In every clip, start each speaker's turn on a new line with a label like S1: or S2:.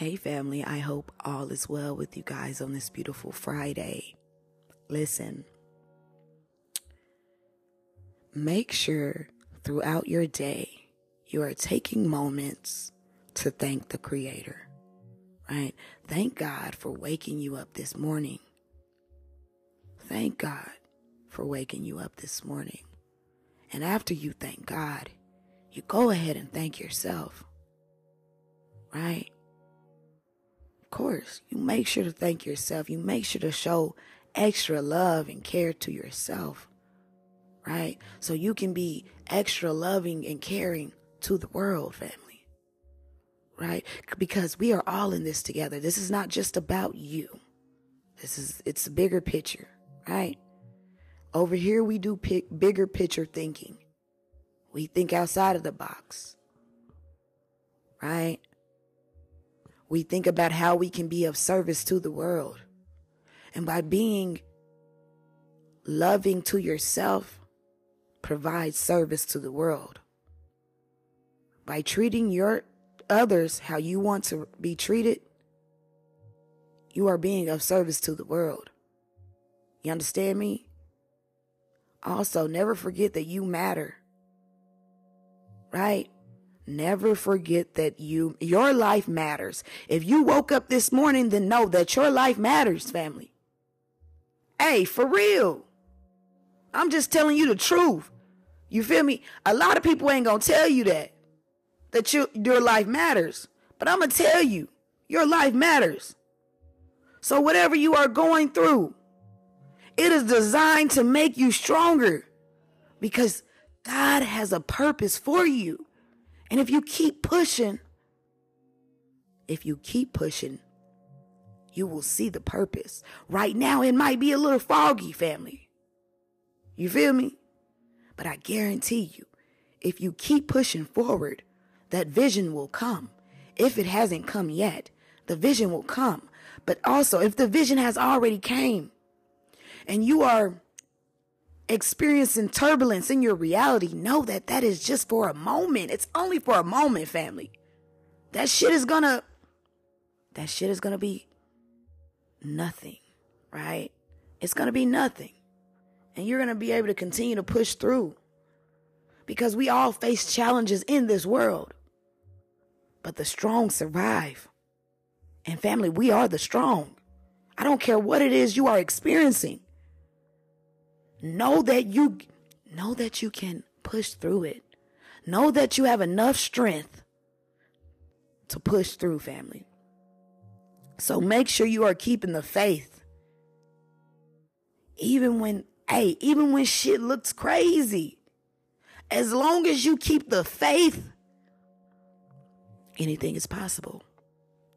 S1: Hey, family, I hope all is well with you guys on this beautiful Friday. Listen, make sure throughout your day you are taking moments to thank the Creator, right? Thank God for waking you up this morning. Thank God for waking you up this morning. And after you thank God, you go ahead and thank yourself, right? Of course, you make sure to thank yourself. You make sure to show extra love and care to yourself, right? So you can be extra loving and caring to the world, family, right? Because we are all in this together. This is not just about you. This is, it's a bigger picture, right? Over here, we do pick bigger picture thinking. We think outside of the box, right? We think about how we can be of service to the world. And by being loving to yourself, provide service to the world. By treating your others how you want to be treated, you are being of service to the world. You understand me? Also, never forget that you matter. Right? Never forget that you, your life matters. If you woke up this morning, then know that your life matters, family. Hey, for real. I'm just telling you the truth. You feel me? A lot of people ain't gonna tell you that, that you, your life matters. But I'm gonna tell you, your life matters. So whatever you are going through, it is designed to make you stronger because God has a purpose for you. And if you keep pushing, if you keep pushing, you will see the purpose. Right now, it might be a little foggy, family. You feel me? But I guarantee you, if you keep pushing forward, that vision will come. If it hasn't come yet, the vision will come. But also, if the vision has already came and you are experiencing turbulence in your reality, know that that is just for a moment. It's only for a moment, family. That shit is gonna, that shit is gonna be nothing, right? It's gonna be nothing. And you're gonna be able to continue to push through because we all face challenges in this world. But the strong survive. And family, we are the strong. I don't care what it is you are experiencing. Know that you know that you can push through it. Know that you have enough strength to push through, family. So make sure you are keeping the faith. Even when, hey, even when shit looks crazy. As long as you keep the faith, anything is possible.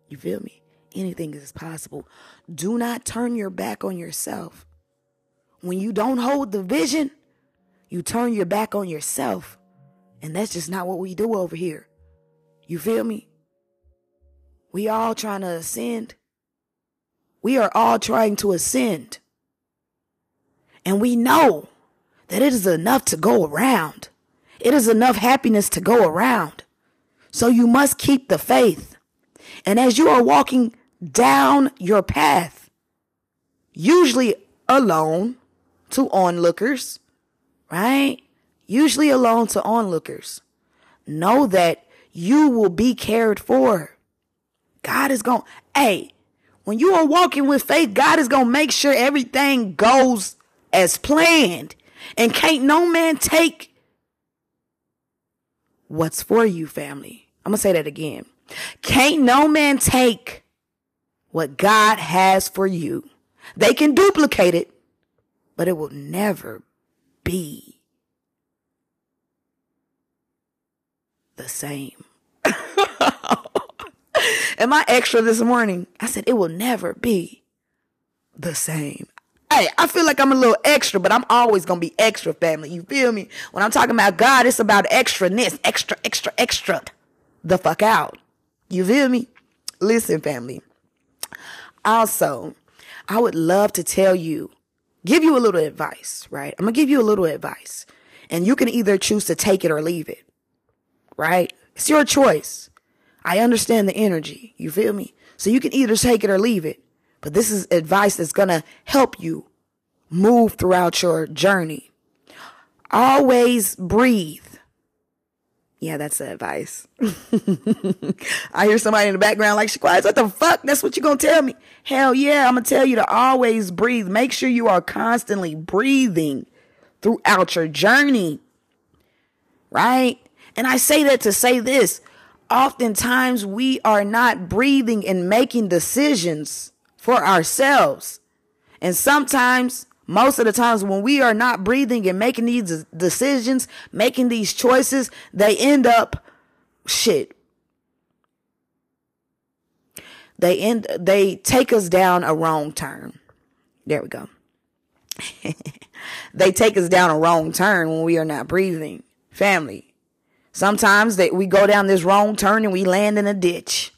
S1: You feel me? Anything is possible. Do not turn your back on yourself. When you don't hold the vision, you turn your back on yourself. And that's just not what we do over here. You feel me? We all trying to ascend. We are all trying to ascend. And we know that it is enough to go around. It is enough happiness to go around. So you must keep the faith. And as you are walking down your path, usually alone, to onlookers, right? Usually alone to onlookers. Know that you will be cared for. God is going, hey, when you are walking with faith, God is going to make sure everything goes as planned. And can't no man take what's for you, family. I'm going to say that again. Can't no man take what God has for you. They can duplicate it, but it will never be the same. Am I extra this morning? I said it will never be the same. Hey, I feel like I'm a little extra, but I'm always gonna be extra, family. You feel me? When I'm talking about God, it's about extraness, extra, extra, extra. The fuck out. You feel me? Listen, family. Also, I would love to tell you give you a little advice, right? I'm gonna give you a little advice. And you can either choose to take it or leave it, right? It's your choice. I understand the energy. You feel me? So you can either take it or leave it. But this is advice that's going to help you move throughout your journey. Always breathe. Yeah, that's the advice. I hear somebody in the background like, Shaquaz, what the fuck? That's what you gonna tell me? Hell yeah, I'm gonna tell you to always breathe. Make sure you are constantly breathing throughout your journey. Right? And I say that to say this. Oftentimes we are not breathing and making decisions for ourselves. And sometimes most of the times when we are not breathing and making these decisions, making these choices, they end up shit. They end, they take us down a wrong turn. There we go. they take us down a wrong turn when we are not breathing. Family. Sometimes that we go down this wrong turn and we land in a ditch.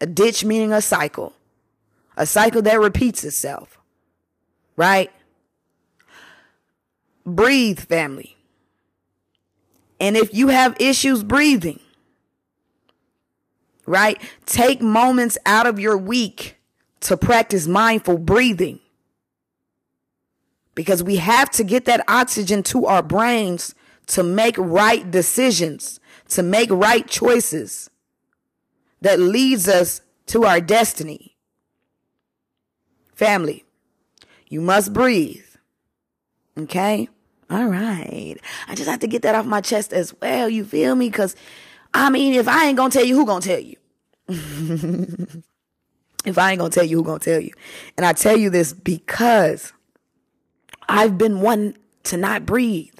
S1: A ditch meaning a cycle. A cycle that repeats itself right? Breathe, family. And if you have issues breathing, right? Take moments out of your week to practice mindful breathing. Because we have to get that oxygen to our brains to make right decisions, to make right choices that leads us to our destiny. Family, you must breathe. Okay? All right. I just have to get that off my chest as well. You feel me? Cause I mean, if I ain't gonna tell you, who gonna tell you? if I ain't gonna tell you, who gonna tell you? And I tell you this because I've been one to not breathe.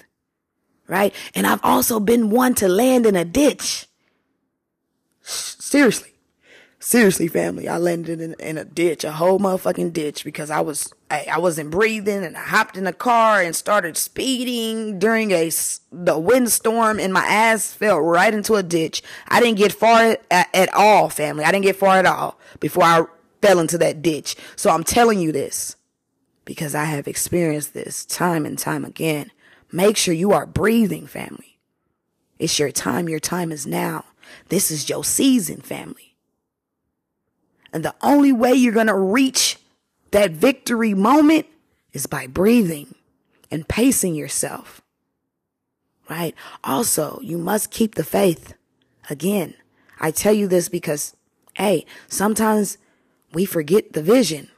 S1: Right? And I've also been one to land in a ditch. Seriously. Seriously, family, I landed in, in, a ditch, a whole motherfucking ditch because I was, I, I wasn't breathing and I hopped in a car and started speeding during a, the windstorm and my ass fell right into a ditch. I didn't get far at, at all, family. I didn't get far at all before I fell into that ditch. So I'm telling you this because I have experienced this time and time again. Make sure you are breathing, family. It's your time. Your time is now. This is your season, family. And the only way you're going to reach that victory moment is by breathing and pacing yourself. Right? Also, you must keep the faith. Again, I tell you this because, hey, sometimes we forget the vision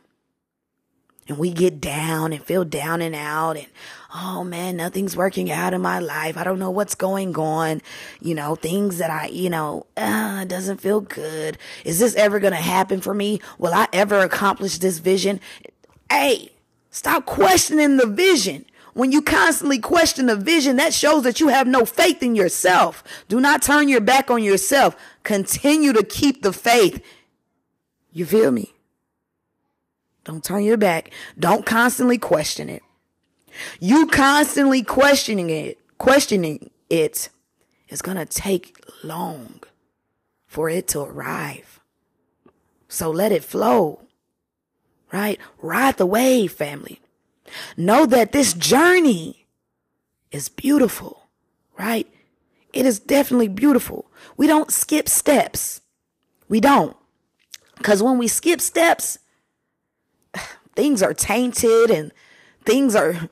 S1: and we get down and feel down and out and oh man nothing's working out in my life i don't know what's going on you know things that i you know uh, doesn't feel good is this ever going to happen for me will i ever accomplish this vision hey stop questioning the vision when you constantly question the vision, that shows that you have no faith in yourself. Do not turn your back on yourself. Continue to keep the faith. You feel me? Don't turn your back. Don't constantly question it. You constantly questioning it, questioning it is going to take long for it to arrive. So let it flow, right? Ride the wave, family. Know that this journey is beautiful, right? It is definitely beautiful. We don't skip steps. We don't. Because when we skip steps, things are tainted and things are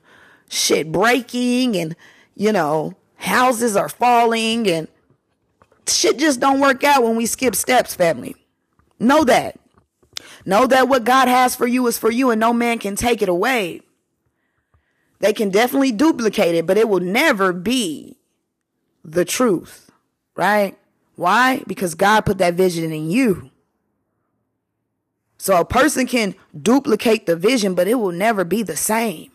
S1: shit breaking and, you know, houses are falling and shit just don't work out when we skip steps, family. Know that. Know that what God has for you is for you and no man can take it away. They can definitely duplicate it, but it will never be the truth, right? Why? Because God put that vision in you. So a person can duplicate the vision, but it will never be the same,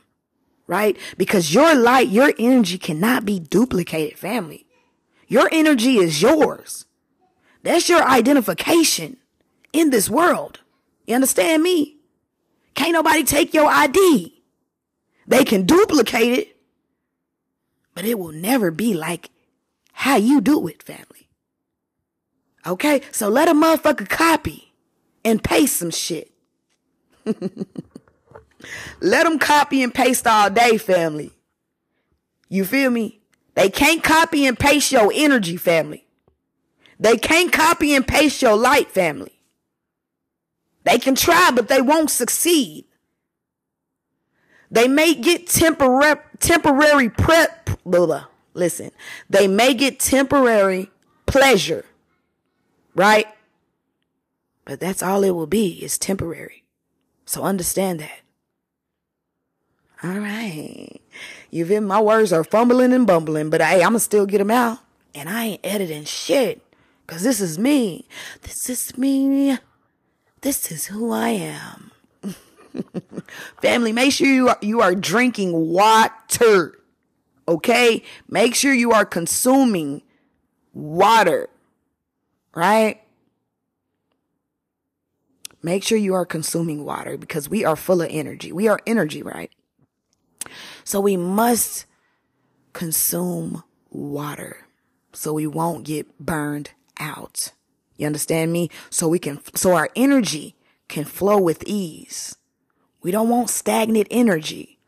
S1: right? Because your light, your energy cannot be duplicated, family. Your energy is yours. That's your identification in this world. You understand me? Can't nobody take your ID. They can duplicate it, but it will never be like how you do it, family. Okay? So let a motherfucker copy and paste some shit. Let them copy and paste all day, family. You feel me? They can't copy and paste your energy, family. They can't copy and paste your light, family. They can try, but they won't succeed. They may get temporary temporary prep. Listen, they may get temporary pleasure, right? But that's all it will be. It's temporary. So understand that. All right. You feel my words are fumbling and bumbling, but hey, I'ma still get them out. And I ain't editing shit. Cause this is me. This is me. This is who I am. Family, make sure you are, you are drinking water. Okay? Make sure you are consuming water. Right? Make sure you are consuming water because we are full of energy. We are energy, right? So we must consume water so we won't get burned out. You understand me? So we can, so our energy can flow with ease. We don't want stagnant energy.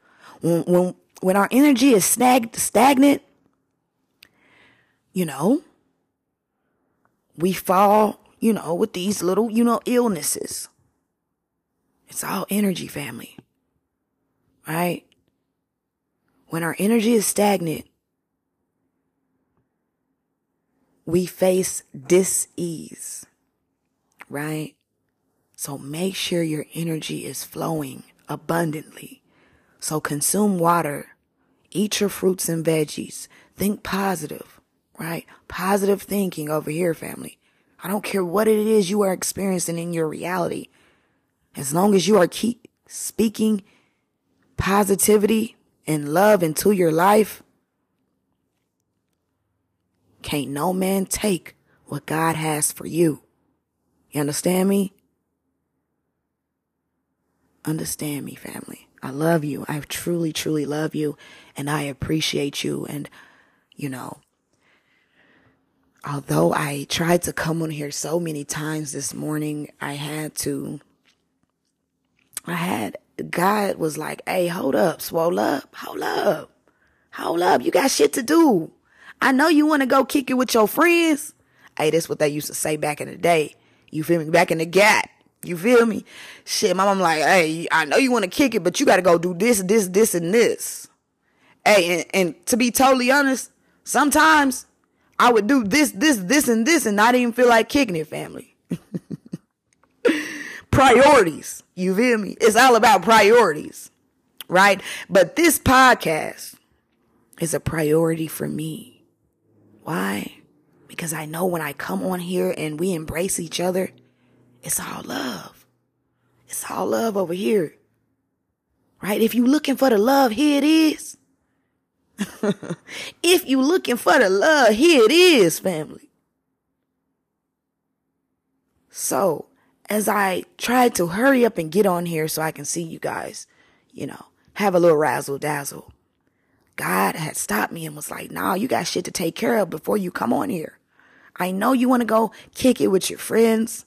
S1: When, when, when our energy is snag, stagnant, you know, we fall, you know, with these little, you know, illnesses. It's all energy, family. Right? When our energy is stagnant, we face dis-ease, right? So make sure your energy is flowing abundantly. So consume water, eat your fruits and veggies, think positive, right? Positive thinking over here, family. I don't care what it is you are experiencing in your reality. As long as you are keep speaking positivity and love into your life, can't no man take what God has for you. You understand me? Understand me, family. I love you. I truly, truly love you and I appreciate you. And, you know, although I tried to come on here so many times this morning, I had to, I had, God was like, hey, hold up, swole up, hold up, hold up. You got shit to do. I know you want to go kick it with your friends. Hey, that's what they used to say back in the day. You feel me? Back in the gap. You feel me? Shit, my mom like, hey, I know you want to kick it, but you got to go do this, this, this, and this. Hey, and, and to be totally honest, sometimes I would do this, this, this, and this, and not even feel like kicking it, family. priorities. You feel me? It's all about priorities, right? But this podcast is a priority for me. Why? Because I know when I come on here and we embrace each other, it's all love. It's all love over here. Right? If you looking for the love, here it is. if you looking for the love, here it is, family. So, as I tried to hurry up and get on here so I can see you guys, you know, have a little razzle dazzle. God had stopped me and was like, nah, you got shit to take care of before you come on here. I know you want to go kick it with your friends,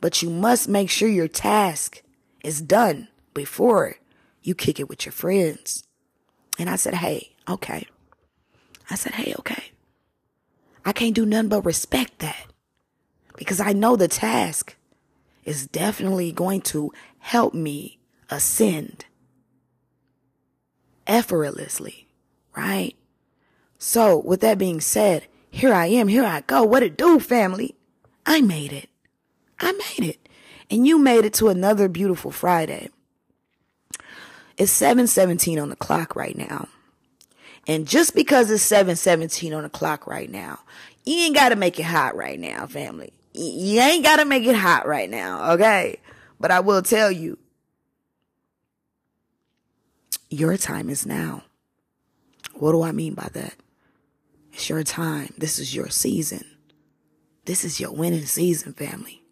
S1: but you must make sure your task is done before you kick it with your friends. And I said, hey, okay. I said, hey, okay. I can't do nothing but respect that because I know the task is definitely going to help me ascend effortlessly right? So, with that being said, here I am, here I go. What it do, family? I made it. I made it. And you made it to another beautiful Friday. It's 7:17 on the clock right now. And just because it's 7:17 on the clock right now, you ain't got to make it hot right now, family. You ain't got to make it hot right now, okay? But I will tell you, your time is now. What do I mean by that? It's your time. This is your season. This is your winning season, family.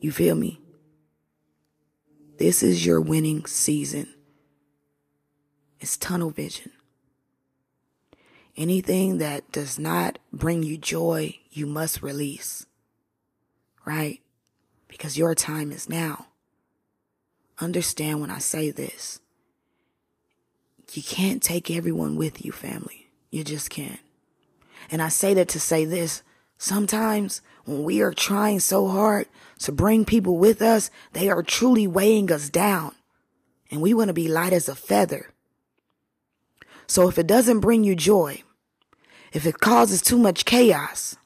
S1: You feel me? This is your winning season. It's tunnel vision. Anything that does not bring you joy, you must release. Right? Because your time is now. Understand when I say this. You can't take everyone with you, family. You just can't. And I say that to say this Sometimes when we are trying so hard to bring people with us, they are truly weighing us down. And we want to be light as a feather. So if it doesn't bring you joy, if it causes too much chaos,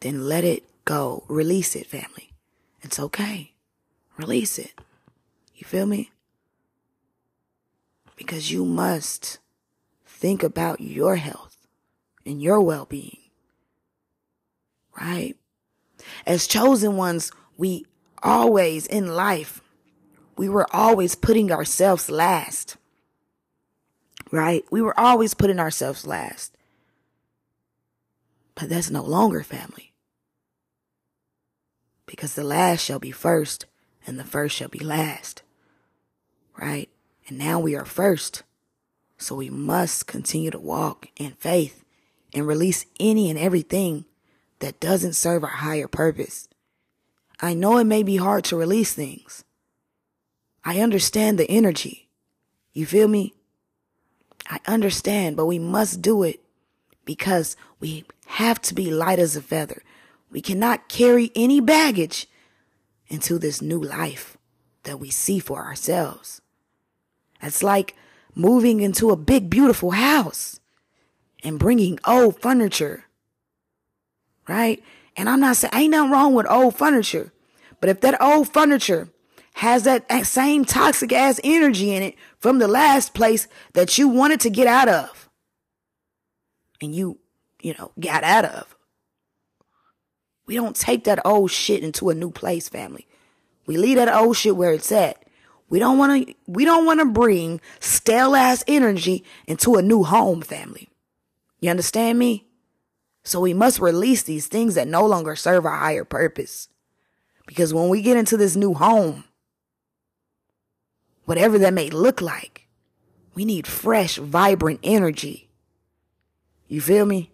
S1: then let it go. Release it, family. It's okay. Release it. You feel me? Because you must think about your health and your well being. Right? As chosen ones, we always in life, we were always putting ourselves last. Right? We were always putting ourselves last. But that's no longer family. Because the last shall be first and the first shall be last. Right? And now we are first. So we must continue to walk in faith and release any and everything that doesn't serve our higher purpose. I know it may be hard to release things. I understand the energy. You feel me? I understand, but we must do it because we have to be light as a feather. We cannot carry any baggage into this new life that we see for ourselves. It's like moving into a big, beautiful house and bringing old furniture right? And I'm not saying ain't nothing wrong with old furniture, but if that old furniture has that same toxic ass energy in it from the last place that you wanted to get out of, and you, you know, got out of, we don't take that old shit into a new place, family. We leave that old shit where it's at. We don't want to, we don't want to bring stale ass energy into a new home, family. You understand me? So we must release these things that no longer serve our higher purpose. Because when we get into this new home, whatever that may look like, we need fresh, vibrant energy. You feel me?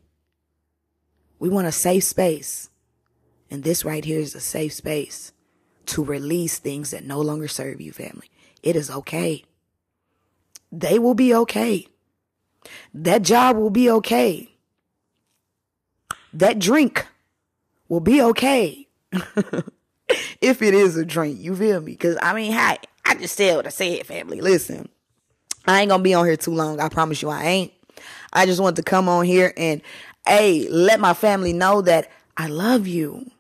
S1: We want a safe space. And this right here is a safe space to release things that no longer serve you, family. It is okay. They will be okay. That job will be okay that drink will be okay. if it is a drink, you feel me? Cause I mean, hi, I just said what I said, family. Listen, I ain't gonna be on here too long. I promise you I ain't. I just want to come on here and, hey, let my family know that I love you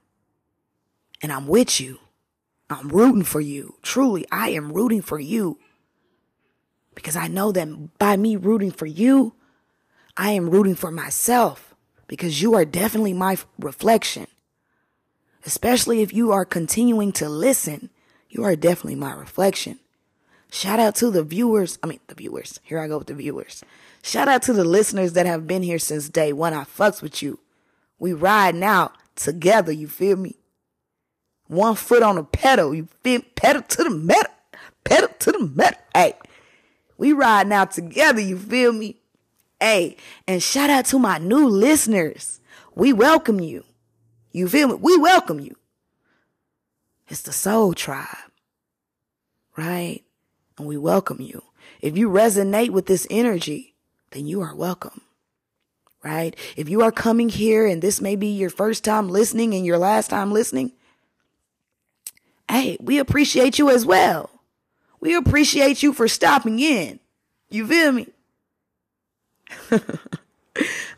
S1: and I'm with you. I'm rooting for you. Truly, I am rooting for you. Because I know that by me rooting for you, I am rooting for myself because you are definitely my reflection. Especially if you are continuing to listen, you are definitely my reflection. Shout out to the viewers. I mean, the viewers. Here I go with the viewers. Shout out to the listeners that have been here since day one. I fucks with you. We ride now together. You feel me? One foot on the pedal. You feel pedal to the metal. Pedal to the metal. Hey, we ride now together. You feel me? Hey, and shout out to my new listeners. We welcome you. You feel me? We welcome you. It's the soul tribe, right? And we welcome you. If you resonate with this energy, then you are welcome, right? If you are coming here and this may be your first time listening and your last time listening, hey, we appreciate you as well. We appreciate you for stopping in. You feel me?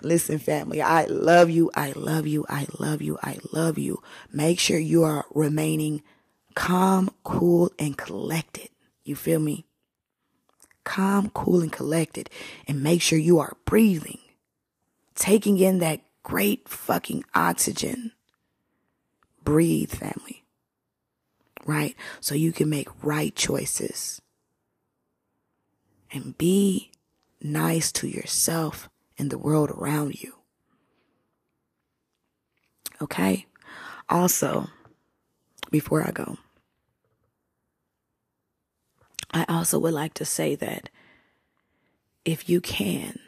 S1: Listen, family, I love you. I love you. I love you. I love you. Make sure you are remaining calm, cool, and collected. You feel me? Calm, cool, and collected. And make sure you are breathing, taking in that great fucking oxygen. Breathe, family. Right? So you can make right choices. And be nice to yourself and the world around you. Okay? Also, before I go, I also would like to say that if you can,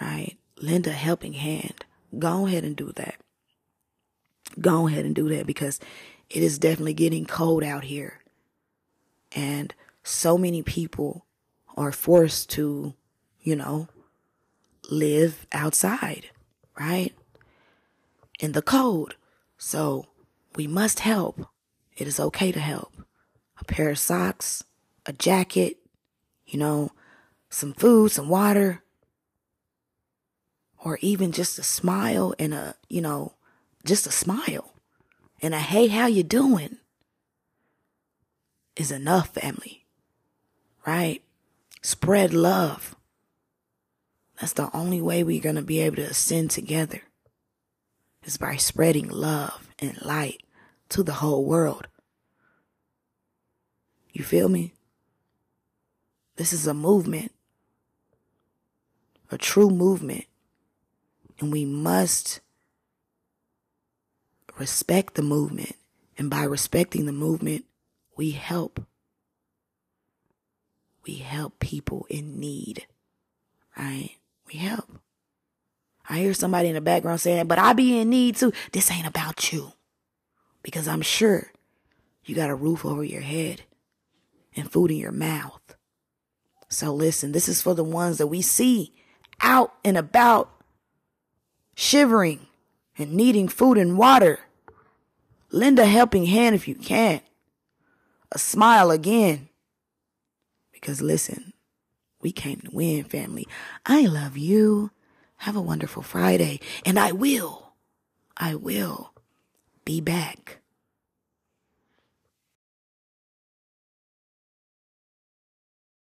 S1: right, lend a helping hand, go ahead and do that. Go ahead and do that because it is definitely getting cold out here. And so many people are forced to you know, live outside, right? in the cold. So we must help. It is okay to help. A pair of socks, a jacket, you know, some food, some water, or even just a smile and a, you know, just a smile and a hey, how you doing is enough, family. Right? Spread love. That's the only way we're going to be able to ascend together is by spreading love and light to the whole world. You feel me? This is a movement, a true movement, and we must respect the movement. And by respecting the movement, we help. We help people in need, right? We help. I hear somebody in the background saying, but I be in need too. This ain't about you. Because I'm sure you got a roof over your head and food in your mouth. So listen, this is for the ones that we see out and about, shivering and needing food and water. Lend a helping hand if you can. A smile again. Because listen, we came to win, family. I love you. Have a wonderful Friday. And I will, I will be back